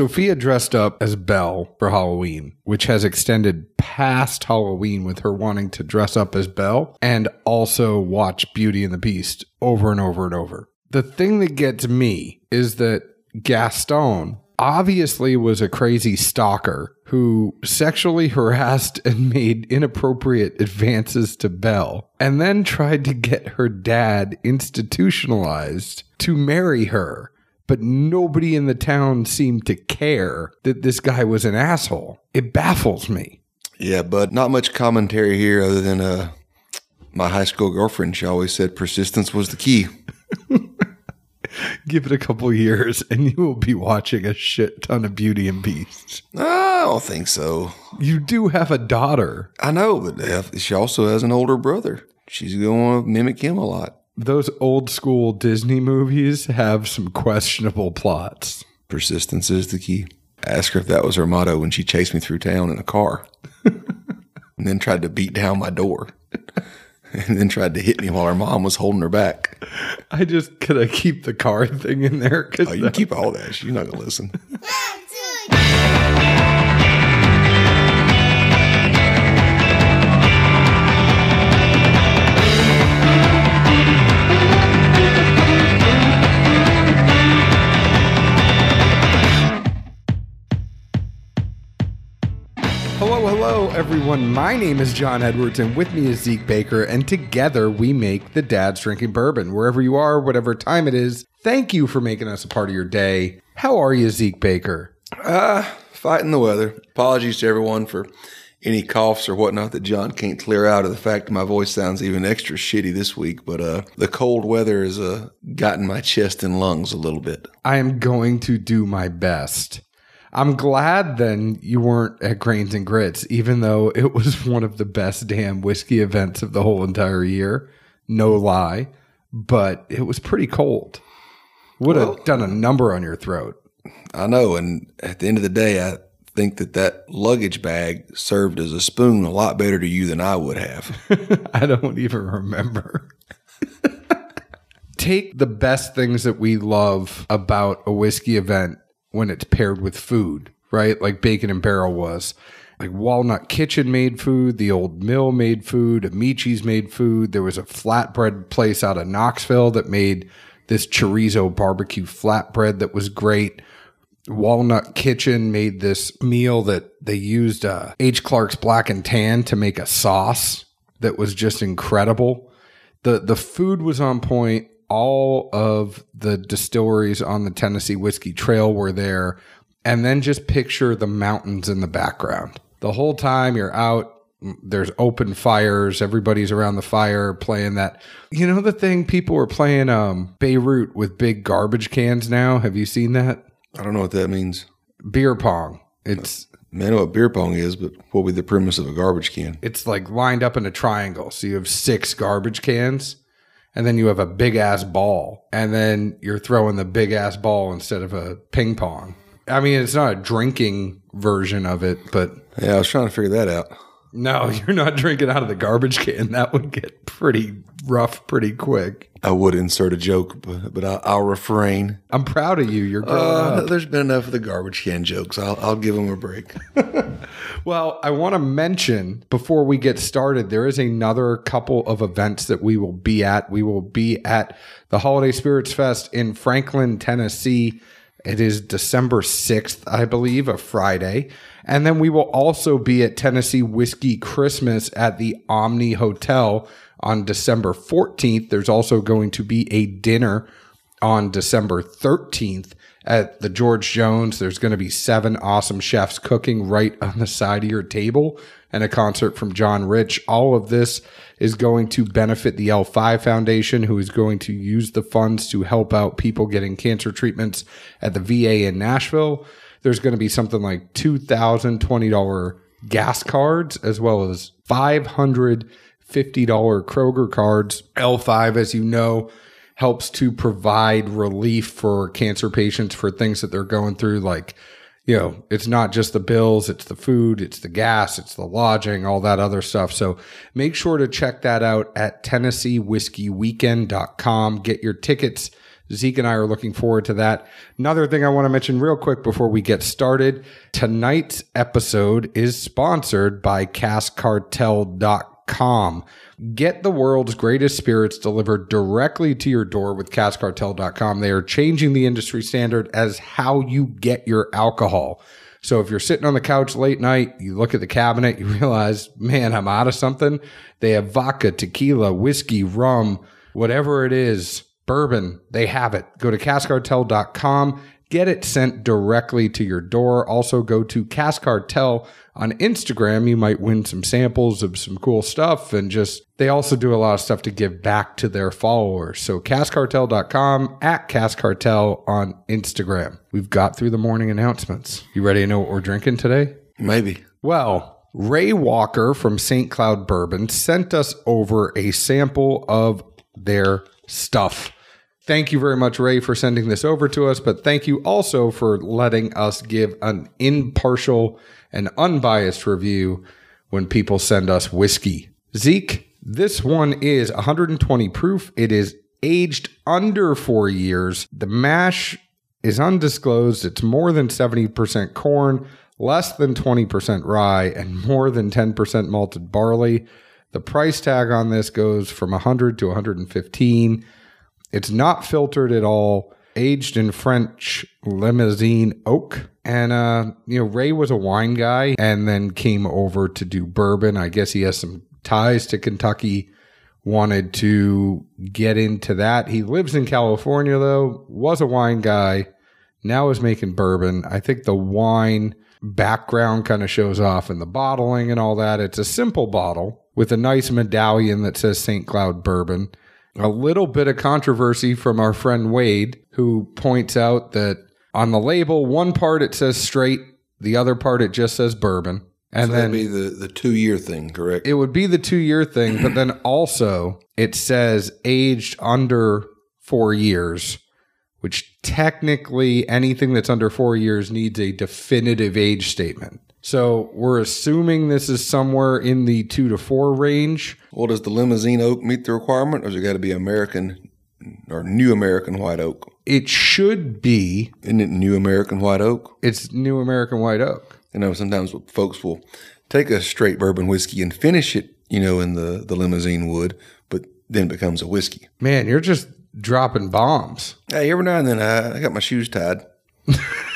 Sophia dressed up as Belle for Halloween, which has extended past Halloween with her wanting to dress up as Belle and also watch Beauty and the Beast over and over and over. The thing that gets me is that Gaston obviously was a crazy stalker who sexually harassed and made inappropriate advances to Belle and then tried to get her dad institutionalized to marry her. But nobody in the town seemed to care that this guy was an asshole. It baffles me. Yeah, but not much commentary here other than uh, my high school girlfriend. She always said persistence was the key. Give it a couple years and you will be watching a shit ton of Beauty and Beast. I don't think so. You do have a daughter. I know, but she also has an older brother. She's going to mimic him a lot. Those old school Disney movies have some questionable plots. Persistence is the key. Ask her if that was her motto when she chased me through town in a car and then tried to beat down my door and then tried to hit me while her mom was holding her back. I just gotta keep the car thing in there because Oh, you can keep all that. She's not going to listen. everyone. My name is John Edwards, and with me is Zeke Baker, and together we make the Dad's Drinking Bourbon. Wherever you are, whatever time it is, thank you for making us a part of your day. How are you, Zeke Baker? Ah, fighting the weather. Apologies to everyone for any coughs or whatnot that John can't clear out of the fact my voice sounds even extra shitty this week. But uh, the cold weather has uh, gotten my chest and lungs a little bit. I am going to do my best. I'm glad then you weren't at Grains and Grits, even though it was one of the best damn whiskey events of the whole entire year. No lie. But it was pretty cold. Would have done a number on your throat. I know, and at the end of the day, I think that that luggage bag served as a spoon a lot better to you than I would have. I don't even remember. Take the best things that we love about a whiskey event when it's paired with food, right? Like Bacon and Barrel was. Like Walnut Kitchen made food, the old mill made food, Amici's made food. There was a flatbread place out of Knoxville that made this chorizo barbecue flatbread that was great. Walnut Kitchen made this meal that they used uh, H. Clark's Black and Tan to make a sauce that was just incredible. the The food was on point. All of the distilleries on the Tennessee Whiskey Trail were there, and then just picture the mountains in the background. The whole time you're out, there's open fires. Everybody's around the fire playing that. You know the thing people are playing um, Beirut with big garbage cans now. Have you seen that? I don't know what that means. beer pong. It's Man, I know what beer pong is, but what would be the premise of a garbage can? it's like lined up in a triangle. So you have six garbage cans, and then you have a big ass ball, and then you're throwing the big ass ball instead of a ping pong. I mean, it's not a drinking version of it, but Yeah, I was trying to figure that out. No, you're not drinking out of the garbage can. That would get pretty rough pretty quick. I would insert a joke, but, but I, I'll refrain. I'm proud of you. You're growing Uh, up. there's been enough of the garbage can jokes. I'll, I'll give them a break. Well, I want to mention before we get started, there is another couple of events that we will be at. We will be at the Holiday Spirits Fest in Franklin, Tennessee. It is December 6th, I believe, a Friday. And then we will also be at Tennessee Whiskey Christmas at the Omni Hotel on December 14th. There's also going to be a dinner on December 13th at the George Jones. There's going to be seven awesome chefs cooking right on the side of your table and a concert from John Rich. All of this is going to benefit the L5 Foundation, who is going to use the funds to help out people getting cancer treatments at the VA in Nashville. There's going to be something like $2,020 gas cards as well as 500 $50 Kroger cards. L5, as you know, helps to provide relief for cancer patients for things that they're going through. Like, you know, it's not just the bills, it's the food, it's the gas, it's the lodging, all that other stuff. So make sure to check that out at TennesseeWhiskeyWeekend.com. Get your tickets Zeke and I are looking forward to that. Another thing I want to mention real quick before we get started tonight's episode is sponsored by CaskCartel.com. Get the world's greatest spirits delivered directly to your door with CaskCartel.com. They are changing the industry standard as how you get your alcohol. So if you're sitting on the couch late night, you look at the cabinet, you realize, man, I'm out of something. They have vodka, tequila, whiskey, rum, whatever it is, bourbon, they have it. Go to caskcartel.com, get it sent directly to your door. Also go to Cask Cartel on Instagram. You might win some samples of some cool stuff and just they also do a lot of stuff to give back to their followers. So caskcartel.com at caskcartel on Instagram. We've got through the morning announcements. You ready to know what we're drinking today? Maybe. Well, Ray Walker from St. Cloud Bourbon sent us over a sample of their stuff. Thank you very much, Ray, for sending this over to us, but thank you also for letting us give an impartial and unbiased review when people send us whiskey. Zeke, this one is 120 proof. It is aged under four years. The mash is undisclosed. It's more than 70% corn, less than 20% rye, and more than 10% malted barley. The price tag on this goes from 100 to 115. It's not filtered at all. Aged in French limousine oak. And, uh, you know, Ray was a wine guy and then came over to do bourbon. I guess he has some ties to Kentucky. Wanted to get into that. He lives in California, though, was a wine guy, now is making bourbon. I think the wine background kind of shows off in the bottling and all that. It's a simple bottle with a nice medallion that says St. Cloud Bourbon. A little bit of controversy from our friend Wade, who points out that on the label, one part it says straight, the other part it just says bourbon. And So then that'd be the, the two year thing, correct? it would be the two year thing, but then also it says aged under four years, which technically anything that's under four years needs a definitive age statement. So we're assuming this is somewhere in the two to four range. well, does the limousine oak meet the requirement, or has it got to be American or New American white oak? It should be, Isn't it New American white oak? it's New American White Oak. You know, sometimes folks will take a straight bourbon whiskey and finish it, you know, in the, the limousine wood, but then it becomes a whiskey. Man, you're just dropping bombs. Hey, every now and then I, I got my shoes tied.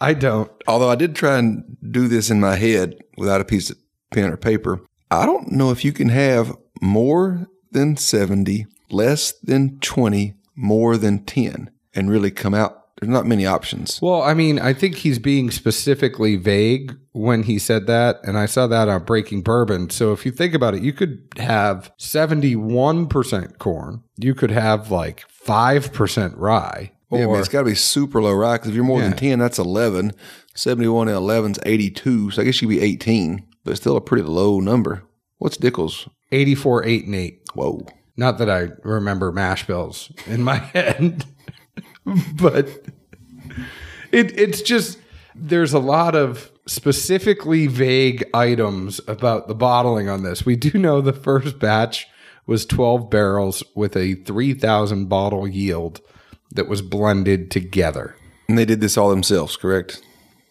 I don't. Although I did try and do this in my head without a piece of pen or paper. I don't know if you can have more than 70, less than 20, more than 10, and really come out. There's not many options. Well, I mean, I think he's being specifically vague when he said that. And I saw that on Breaking Bourbon. So if you think about it, you could have 71% corn. You could have like 5% rye. Yeah, I mean, it's got to be super low, right? Because if you're more Yeah. than 10, that's 11. 71 and 11 is 82. So I guess you'd be 18, but it's still a pretty low number. What's Dickel's? 84, 8, and 8. Whoa. Not that I remember mash bills in my head, but it, it's just there's a lot of specifically vague items about the bottling on this. We do know the first batch was 12 barrels with a 3,000 bottle yield that was blended together. And they did this all themselves, correct?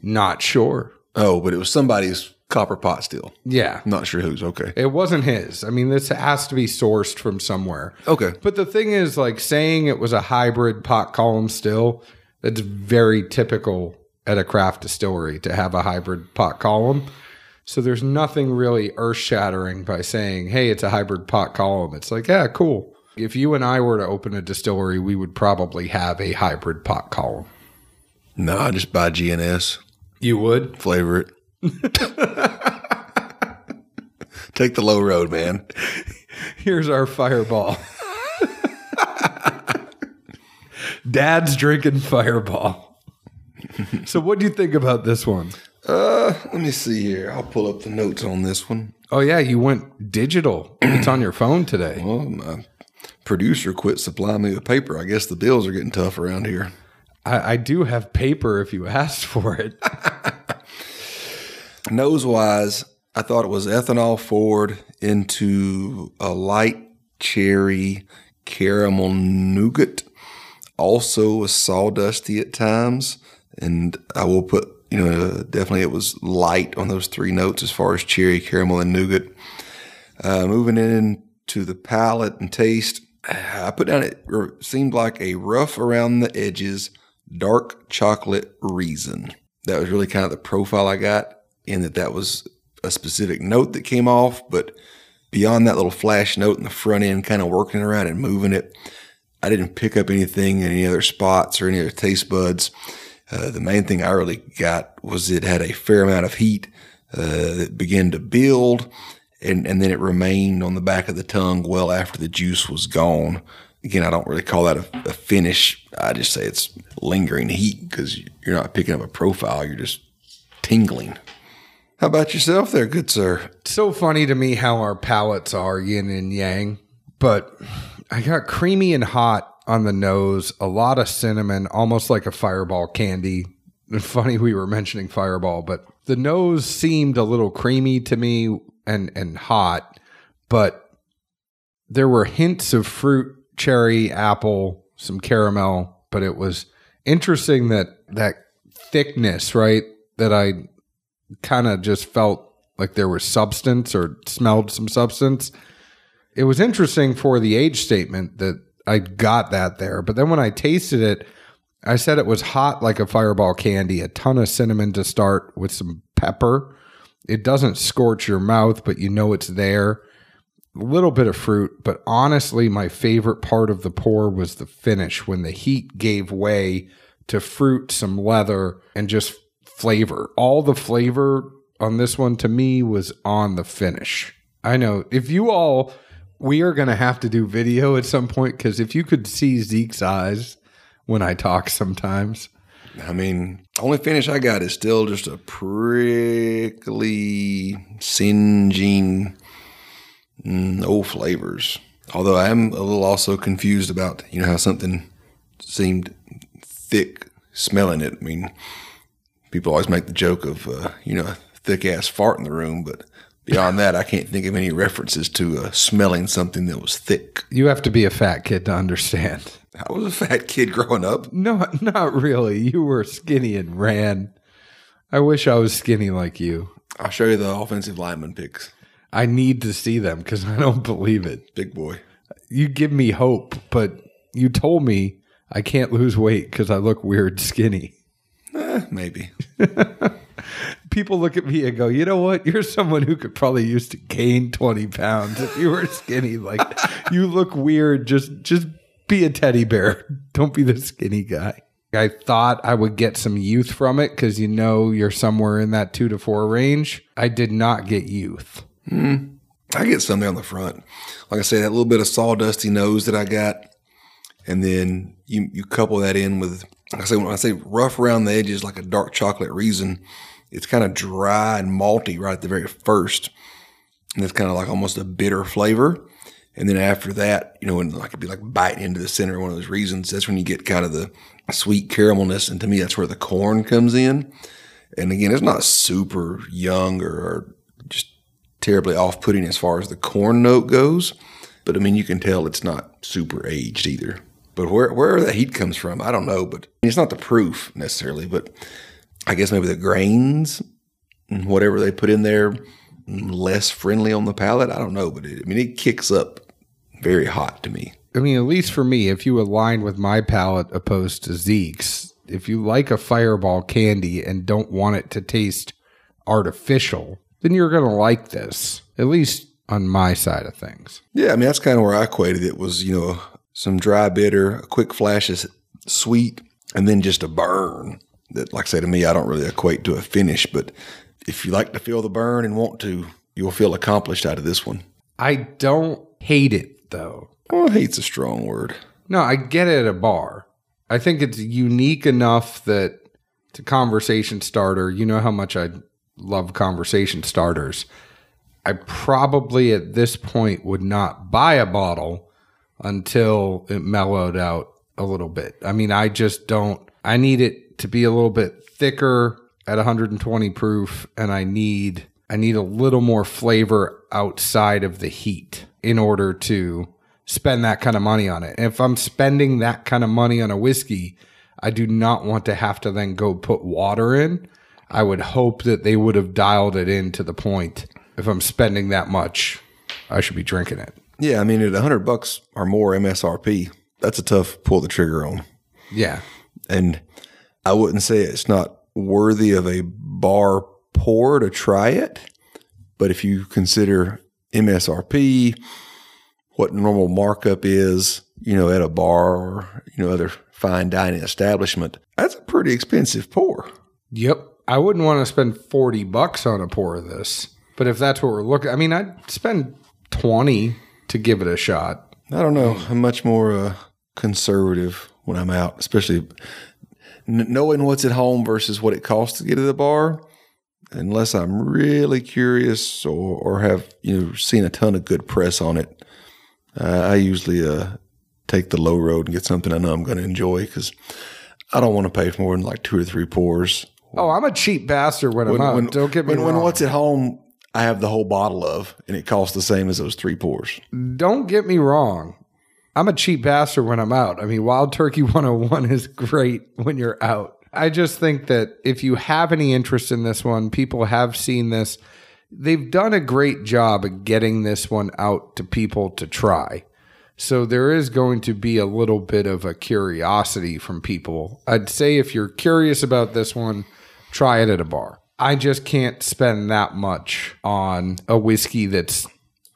Not sure. Oh, but it was somebody's copper pot still. Yeah. Not sure whose. Okay. It wasn't his. I mean, this has to be sourced from somewhere. Okay. But the thing is, like saying it was a hybrid pot column still, that's very typical at a craft distillery to have a hybrid pot column. So there's nothing really earth shattering by saying, hey, it's a hybrid pot column. It's like, yeah, cool. If you and I were to open a distillery, we would probably have a hybrid pot column. No, I just buy GNS, You would? flavor it. Take the low road, man. Here's our fireball. Dad's drinking fireball. so what do you think about this one? Uh, let me see here. I'll pull up the notes on this one. Oh yeah, you went digital. It's on your phone today. Well, my producer quit supplying me with paper. I guess the bills are getting tough around here. I, I do have paper if you asked for it. Nose wise, I thought it was ethanol forward into a light cherry caramel nougat. also was sawdusty at times. And I will put, you know, definitely it was light on those three notes as far as cherry, caramel, and nougat. Uh, moving into the palate and taste, I put down it seemed like a rough around the edges, dark chocolate reason. That was really kind of the profile I got in that that was a specific note that came off, but beyond that little flash note in the front end, kind of working around and moving it, I didn't pick up anything in any other spots or any other taste buds. Uh, the main thing I really got was it had a fair amount of heat uh, that began to build, and, and then it remained on the back of the tongue well after the juice was gone. Again, I don't really call that a, a finish. I just say it's lingering heat because you're not picking up a profile, you're just tingling. How about yourself there, good sir? so funny to me how our palates are yin and yang, but I got creamy and hot on the nose, a lot of cinnamon, almost like a fireball candy. Funny we were mentioning fireball, but the nose seemed a little creamy to me and and hot, but there were hints of fruit, cherry, apple, some caramel, but it was interesting that that thickness, right? That I kind of just felt like there was substance or smelled some substance. It was interesting for the age statement that I got that there, but then when I tasted it, I said it was hot like a fireball candy, a ton of cinnamon to start with some pepper. It doesn't scorch your mouth, but you know it's there. A little bit of fruit, but honestly, my favorite part of the pour was the finish when the heat gave way to fruit, some leather, and just flavor. All the flavor on this one to me was on the finish. I know if you all, we are going to have to do video at some point because if you could see Zeke's eyes when I talk sometimes. I mean, only finish I got is still just a prickly, singeing, no flavors. Although I am a little also confused about, you know, how something seemed thick smelling it. I mean, people always make the joke of, uh, you know, a thick ass fart in the room, but beyond that, I can't think of any references to uh, smelling something that was thick. You have to be a fat kid to understand. I was a fat kid growing up. No, not really. You were skinny and ran. I wish I was skinny like you. I'll show you the offensive lineman pics. I need to see them because I don't believe it. Big boy. You give me hope, but you told me I can't lose weight because I look weird skinny. Eh, maybe. People look at me and go, you know what? You're someone who could probably use to gain 20 pounds if you were skinny. Like you look weird. Just just be a teddy bear. Don't be the skinny guy. I thought I would get some youth from it because you know you're somewhere in that two to four range. I did not get youth. Hmm. I get something on the front. Like I say, that little bit of sawdusty nose that I got, and then you you couple that in with like I say when I say rough around the edges, like a dark chocolate reason, it's kind of dry and malty right at the very first, and it's kind of like almost a bitter flavor. And then after that, you know, when like it'd be like biting into the center of one of those reasons, that's when you get kind of the sweet caramelness. And to me, that's where the corn comes in. And again, it's not super young or, or just terribly off putting as far as the corn note goes. But I mean, you can tell it's not super aged either. But where, where that heat comes from, I don't know. But it's not the proof necessarily, but I guess maybe the grains and whatever they put in there less friendly on the palate. I don't know, but it, I mean, it kicks up very hot to me. I mean, at least for me, if you align with my palate opposed to Zeke's, if you like a fireball candy and don't want it to taste artificial, then you're going to like this, at least on my side of things. Yeah, I mean, that's kind of where I equated it was, you know, some dry bitter, a quick flash of sweet, and then just a burn that, like I say to me, I don't really equate to a finish, but if you like to feel the burn and want to, you'll feel accomplished out of this one. I don't hate it though. Well, hate's a strong word. No, I get it at a bar. I think it's unique enough that it's a conversation starter. You know how much I love conversation starters. I probably at this point would not buy a bottle until it mellowed out a little bit. I mean, I just don't, I need it to be a little bit thicker at 120 proof and I need I need a little more flavor outside of the heat in order to spend that kind of money on it. If I'm spending that kind of money on a whiskey, I do not want to have to then go put water in. I would hope that they would have dialed it in to the point. If I'm spending that much, I should be drinking it. Yeah, I mean, at 100 bucks or more MSRP, that's a tough pull the trigger on. Yeah. And I wouldn't say it's not worthy of a bar pour to try it, but if you consider MSRP, what normal markup is, you know, at a bar or, you know, other fine dining establishment, that's a pretty expensive pour. Yep. I wouldn't want to spend 40 bucks on a pour of this. But if that's what we're looking, I mean, I'd spend 20 to give it a shot. I don't know. I'm much more uh, conservative when I'm out, especially n- knowing what's at home versus what it costs to get to the bar. Unless I'm really curious or, or have you know seen a ton of good press on it, uh, I usually uh, take the low road and get something I know I'm going to enjoy because I don't want to pay for more than like two or three pours. Oh, I'm a cheap bastard when, I'm out. Don't get me when, wrong. when what's at home I have the whole bottle of, and it costs the same as those three pours. Don't get me wrong. I'm a cheap bastard when I'm out. I mean, Wild Turkey 101 is great when you're out. I just think that if you have any interest in this one, people have seen this. They've done a great job of getting this one out to people to try. So there is going to be a little bit of a curiosity from people. I'd say if you're curious about this one, try it at a bar. I just can't spend that much on a whiskey that's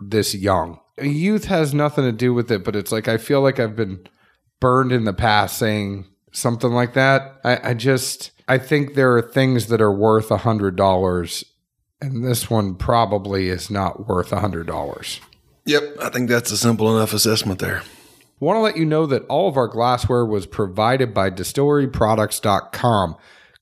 this young. Youth has nothing to do with it, but it's like I feel like I've been burned in the past saying something like that. I, I just I think there are things that are worth a hundred dollars, and this one probably is not worth a hundred dollars. Yep, I think that's a simple enough assessment there. Want to let you know that all of our glassware was provided by distilleryproducts.com.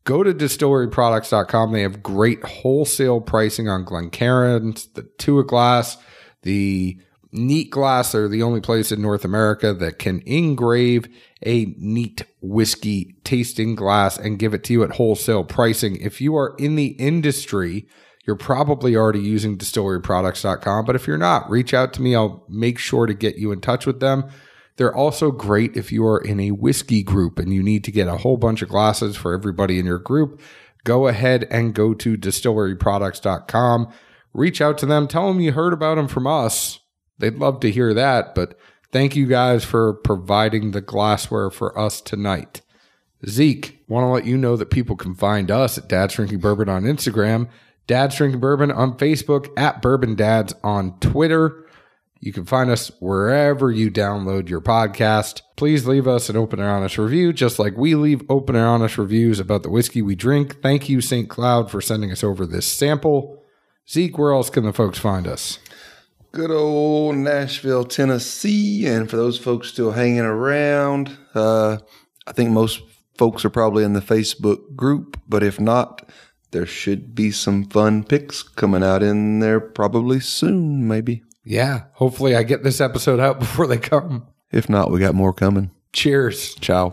Go to distilleryproducts.com. They have great wholesale pricing on Glencairns, the Tua glass, the Neat glass. They're the only place in North America that can engrave a neat whiskey tasting glass and give it to you at wholesale pricing. If you are in the industry, you're probably already using distilleryproducts.com. But if you're not, reach out to me. I'll make sure to get you in touch with them. They're also great if you are in a whiskey group and you need to get a whole bunch of glasses for everybody in your group. Go ahead and go to distilleryproducts.com. Reach out to them. Tell them you heard about them from us. They'd love to hear that. But thank you guys for providing the glassware for us tonight. Zeke, want to let you know that people can find us at Dad's Drinking Bourbon on Instagram, Dad's Drinking Bourbon on Facebook, at Bourbon Dads on Twitter. You can find us wherever you download your podcast. Please leave us an open and honest review, just like we leave open and honest reviews about the whiskey we drink. Thank you, St. Cloud, for sending us over this sample. Zeke, where else can the folks find us? Good old Nashville, Tennessee. And for those folks still hanging around, uh, I think most folks are probably in the Facebook group, but if not, there should be some fun pics coming out in there probably soon, maybe. Yeah, hopefully I get this episode out before they come. If not, we got more coming. Cheers. Ciao.